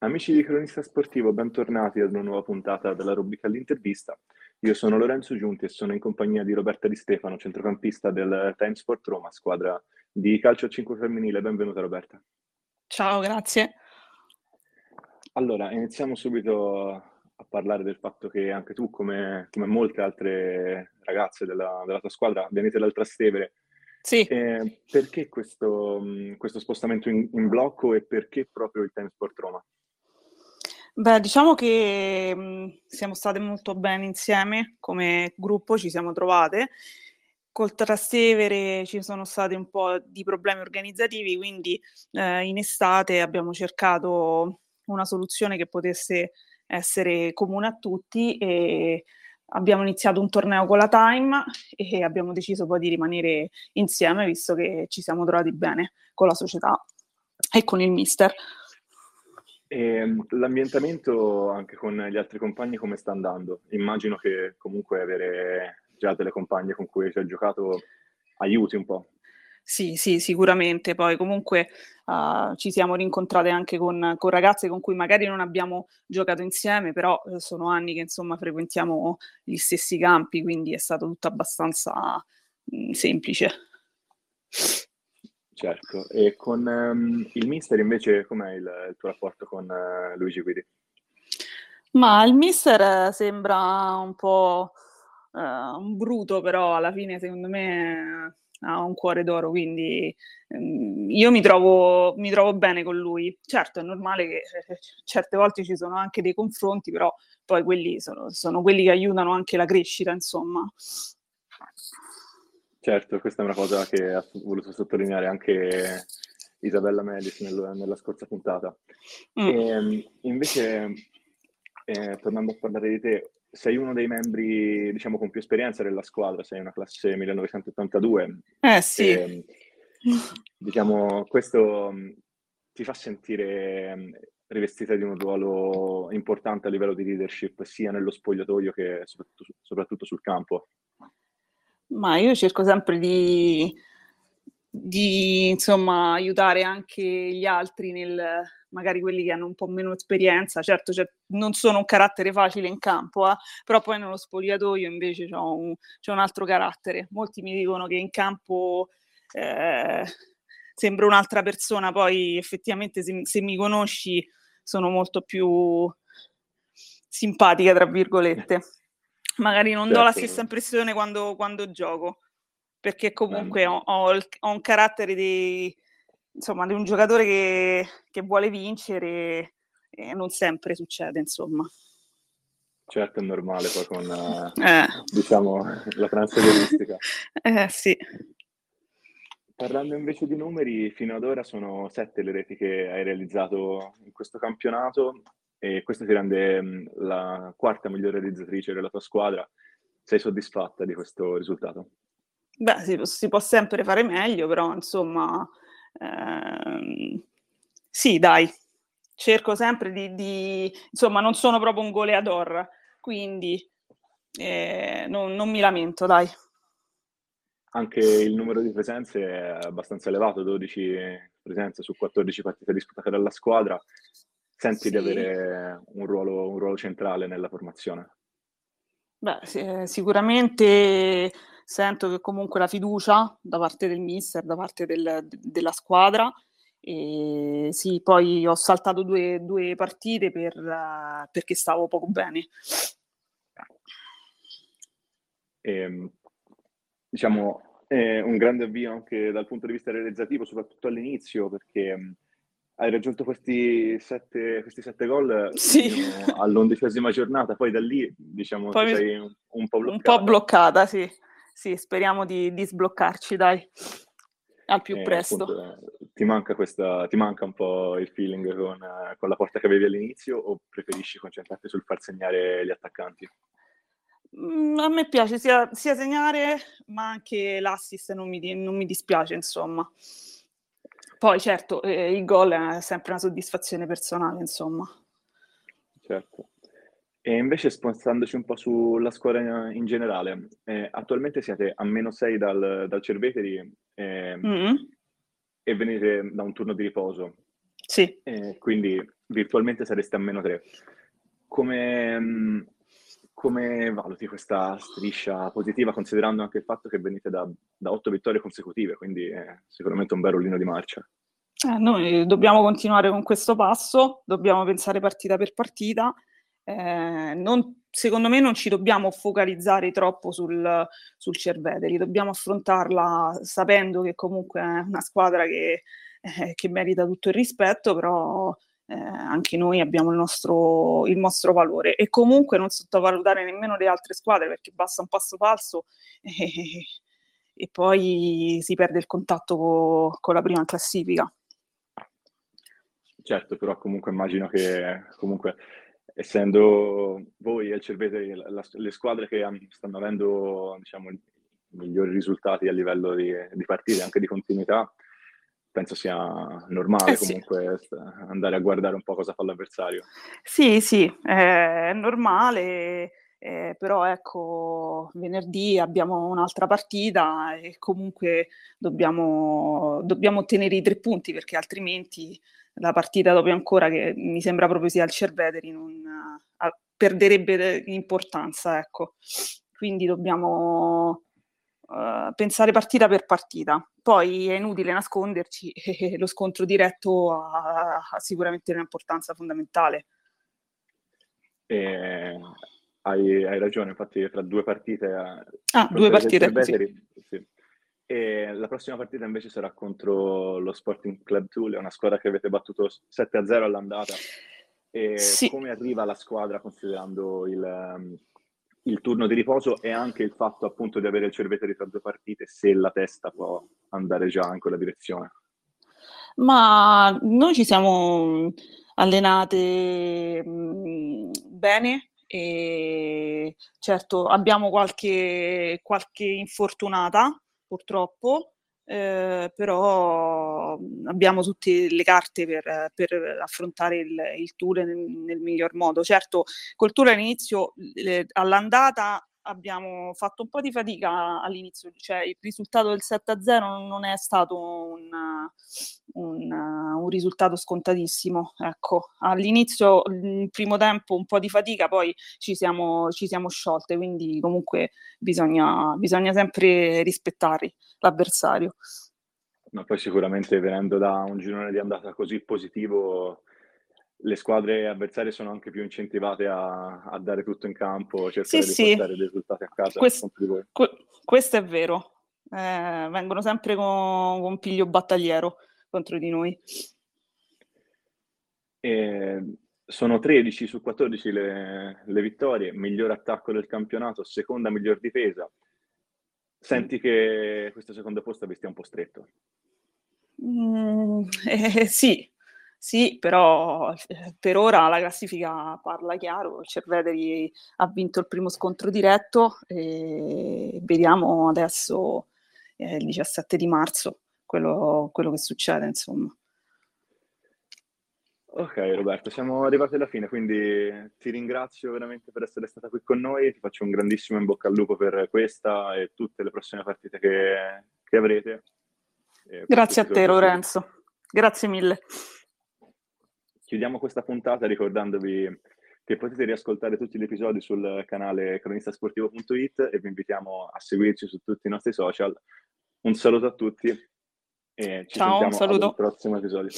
Amici di Cronista Sportivo, bentornati ad una nuova puntata della rubrica L'intervista. Io sono Lorenzo Giunti e sono in compagnia di Roberta Di Stefano, centrocampista del Time Sport Roma, squadra di calcio a 5 femminile. Benvenuta Roberta. Ciao, grazie. Allora, iniziamo subito a parlare del fatto che anche tu, come, come molte altre ragazze della, della tua squadra, venite dal Trastevere. Sì. Eh, perché questo, questo spostamento in, in blocco e perché proprio il Time Sport Roma? Beh, diciamo che mh, siamo state molto bene insieme come gruppo, ci siamo trovate. Col Trastevere ci sono stati un po' di problemi organizzativi, quindi eh, in estate abbiamo cercato una soluzione che potesse essere comune a tutti e abbiamo iniziato un torneo con la Time e abbiamo deciso poi di rimanere insieme visto che ci siamo trovati bene con la società e con il mister. E ehm, l'ambientamento anche con gli altri compagni come sta andando? Immagino che comunque avere già delle compagne con cui hai giocato aiuti un po'. Sì, sì, sicuramente. Poi comunque uh, ci siamo rincontrate anche con, con, ragazze con cui magari non abbiamo giocato insieme, però eh, sono anni che insomma frequentiamo gli stessi campi, quindi è stato tutto abbastanza mh, semplice. Certo, e con um, il mister invece com'è il, il tuo rapporto con uh, Luigi Guidi? Ma il mister sembra un po' uh, un bruto, però alla fine secondo me ha un cuore d'oro, quindi um, io mi trovo, mi trovo bene con lui. Certo, è normale che eh, certe volte ci sono anche dei confronti, però poi quelli sono, sono quelli che aiutano anche la crescita, insomma. Certo, questa è una cosa che ha voluto sottolineare anche Isabella Medis nel, nella scorsa puntata. Mm. E, ehm, invece, eh, tornando a parlare di te, sei uno dei membri, diciamo, con più esperienza della squadra, sei una classe 1982. Eh sì. E, diciamo, questo mm, ti fa sentire mm, rivestita di un ruolo importante a livello di leadership, sia nello spogliatoio che soprattutto, soprattutto sul campo. Ma io cerco sempre di, di insomma, aiutare anche gli altri nel, magari quelli che hanno un po' meno esperienza, certo cioè, non sono un carattere facile in campo, eh, però poi nello spogliatoio invece ho un, un, altro carattere. Molti mi dicono che in campo eh, sembro un'altra persona, poi effettivamente se, se mi conosci sono molto più simpatica, tra virgolette magari non do la certo. stessa impressione quando, quando gioco, perché comunque ho, ho, il, ho, un carattere di, insomma, di un giocatore che, che vuole vincere e non sempre succede, insomma. Certo, è normale poi con, eh. diciamo, la transferistica. Eh, sì. Parlando invece di numeri, fino ad ora sono sette le reti che hai realizzato in questo campionato e questo ti rende mm, la quarta migliore realizzatrice della tua squadra. Sei soddisfatta di questo risultato? Beh, si, si può sempre fare meglio, però insomma, ehm, sì, dai, cerco sempre di, di, insomma, non sono proprio un goleador, quindi eh, non, non mi lamento, dai. Anche il numero di presenze è abbastanza elevato, 12 presenze su 14 partite disputate dalla squadra senti sì. di avere un ruolo, un ruolo, centrale nella formazione? Beh, sì, sicuramente sento che comunque la fiducia da parte del mister, da parte del, della squadra. E sì, poi ho saltato due, due partite per, uh, perché stavo poco bene. E, ehm, diciamo, è un grande avvio anche dal punto di vista realizzativo, soprattutto all'inizio, perché hai raggiunto questi sette, questi sette gol sì. all'undicesima giornata, poi da lì diciamo poi sei un, un, po' bloccata. Un po' bloccata, sì. Sì, speriamo di, di sbloccarci, dai, al più eh, presto. Appunto, ti, manca questa, ti manca un po' il feeling con, con la porta che avevi all'inizio o preferisci concentrarti sul far segnare gli attaccanti? Mm, a me piace sia, sia, segnare, ma anche l'assist non mi, non mi dispiace, insomma. Poi certo, eh, il gol è sempre una soddisfazione personale, insomma. Certo. E invece spostandoci un po' sulla squadra in generale, eh, attualmente siete a meno 6 dal, dal Cerveteri eh, mm-hmm. e venite da un turno di riposo. Sì. Eh, quindi virtualmente sareste a meno 3. Come, mm, come, valuti questa striscia positiva considerando anche il fatto che venite da, 8 vittorie consecutive, quindi è sicuramente un bel rollino di marcia. Eh, noi dobbiamo continuare con questo passo, dobbiamo pensare partita per partita. Eh, non, secondo me non ci dobbiamo focalizzare troppo sul, sul Cerveteri, dobbiamo affrontarla sapendo che comunque è una squadra che, eh, che merita tutto il rispetto, però eh, anche noi abbiamo il nostro, il nostro, valore e comunque non sottovalutare nemmeno le altre squadre perché basta un passo falso e, e poi si perde il contatto co, con la prima classifica. Certo, però comunque immagino che comunque essendo voi e Cervete la, le squadre che stanno avendo diciamo, migliori risultati a livello di, di partite, anche di continuità, penso sia normale eh comunque sì. andare a guardare un po' cosa fa l'avversario. Sì, sì, è normale, eh, però ecco, venerdì abbiamo un'altra partita e comunque dobbiamo, dobbiamo ottenere i tre punti perché altrimenti la partita dopo ancora, che mi sembra proprio sia il Cerveteri, non, uh, perderebbe importanza, ecco. Quindi dobbiamo uh, pensare partita per partita. Poi è inutile nasconderci, e lo scontro diretto ha, ha sicuramente un'importanza fondamentale. Eh, hai, hai, ragione, infatti tra due partite... Ah, due partite, Cerveteri, sì. sì e la prossima partita invece sarà contro lo Sporting Club Tool, una squadra che avete battuto 7-0 all'andata. E sì. come arriva la squadra considerando il, um, il, turno di riposo e anche il fatto appunto di avere il cerveteri tra due partite, se la testa può andare già in quella direzione? Ma noi ci siamo allenate mh, bene e certo abbiamo qualche, qualche infortunata purtroppo, eh, però abbiamo tutte le carte per, per affrontare il, il tour nel, nel, miglior modo. Certo, col tour all'inizio, eh, all'andata abbiamo fatto un po' di fatica all'inizio, cioè il risultato del 7-0 non è stato un, un, un, risultato scontatissimo. Ecco, all'inizio, il primo tempo, un po' di fatica, poi ci siamo, ci siamo sciolte, quindi comunque bisogna, bisogna sempre rispettare l'avversario. Ma poi sicuramente venendo da un girone di andata così positivo le squadre avversarie sono anche più incentivate a, a dare tutto in campo, cercare sì, di portare sì. i risultati a casa. Questo, que- questo è vero, eh, vengono sempre con, con, piglio battagliero contro di noi. E sono 13 su 14 le, le, vittorie, miglior attacco del campionato, seconda miglior difesa. Senti che questo secondo posto vi stia un po' stretto? Mm, eh, sì, sì, però eh, per ora la classifica parla chiaro, il Cerveteri ha vinto il primo scontro diretto e vediamo adesso eh, il 17 di marzo quello, quello che succede, insomma. Ok Roberto, siamo arrivati alla fine, quindi ti ringrazio veramente per essere stata qui con noi, ti faccio un grandissimo in bocca al lupo per questa e tutte le prossime partite che, che avrete. Grazie a te Lorenzo, grazie mille. Chiudiamo questa puntata ricordandovi che potete riascoltare tutti gli episodi sul canale cronistasportivo.it e vi invitiamo a seguirci su tutti i nostri social. Un saluto a tutti e ci Ciao, sentiamo al prossimo episodio.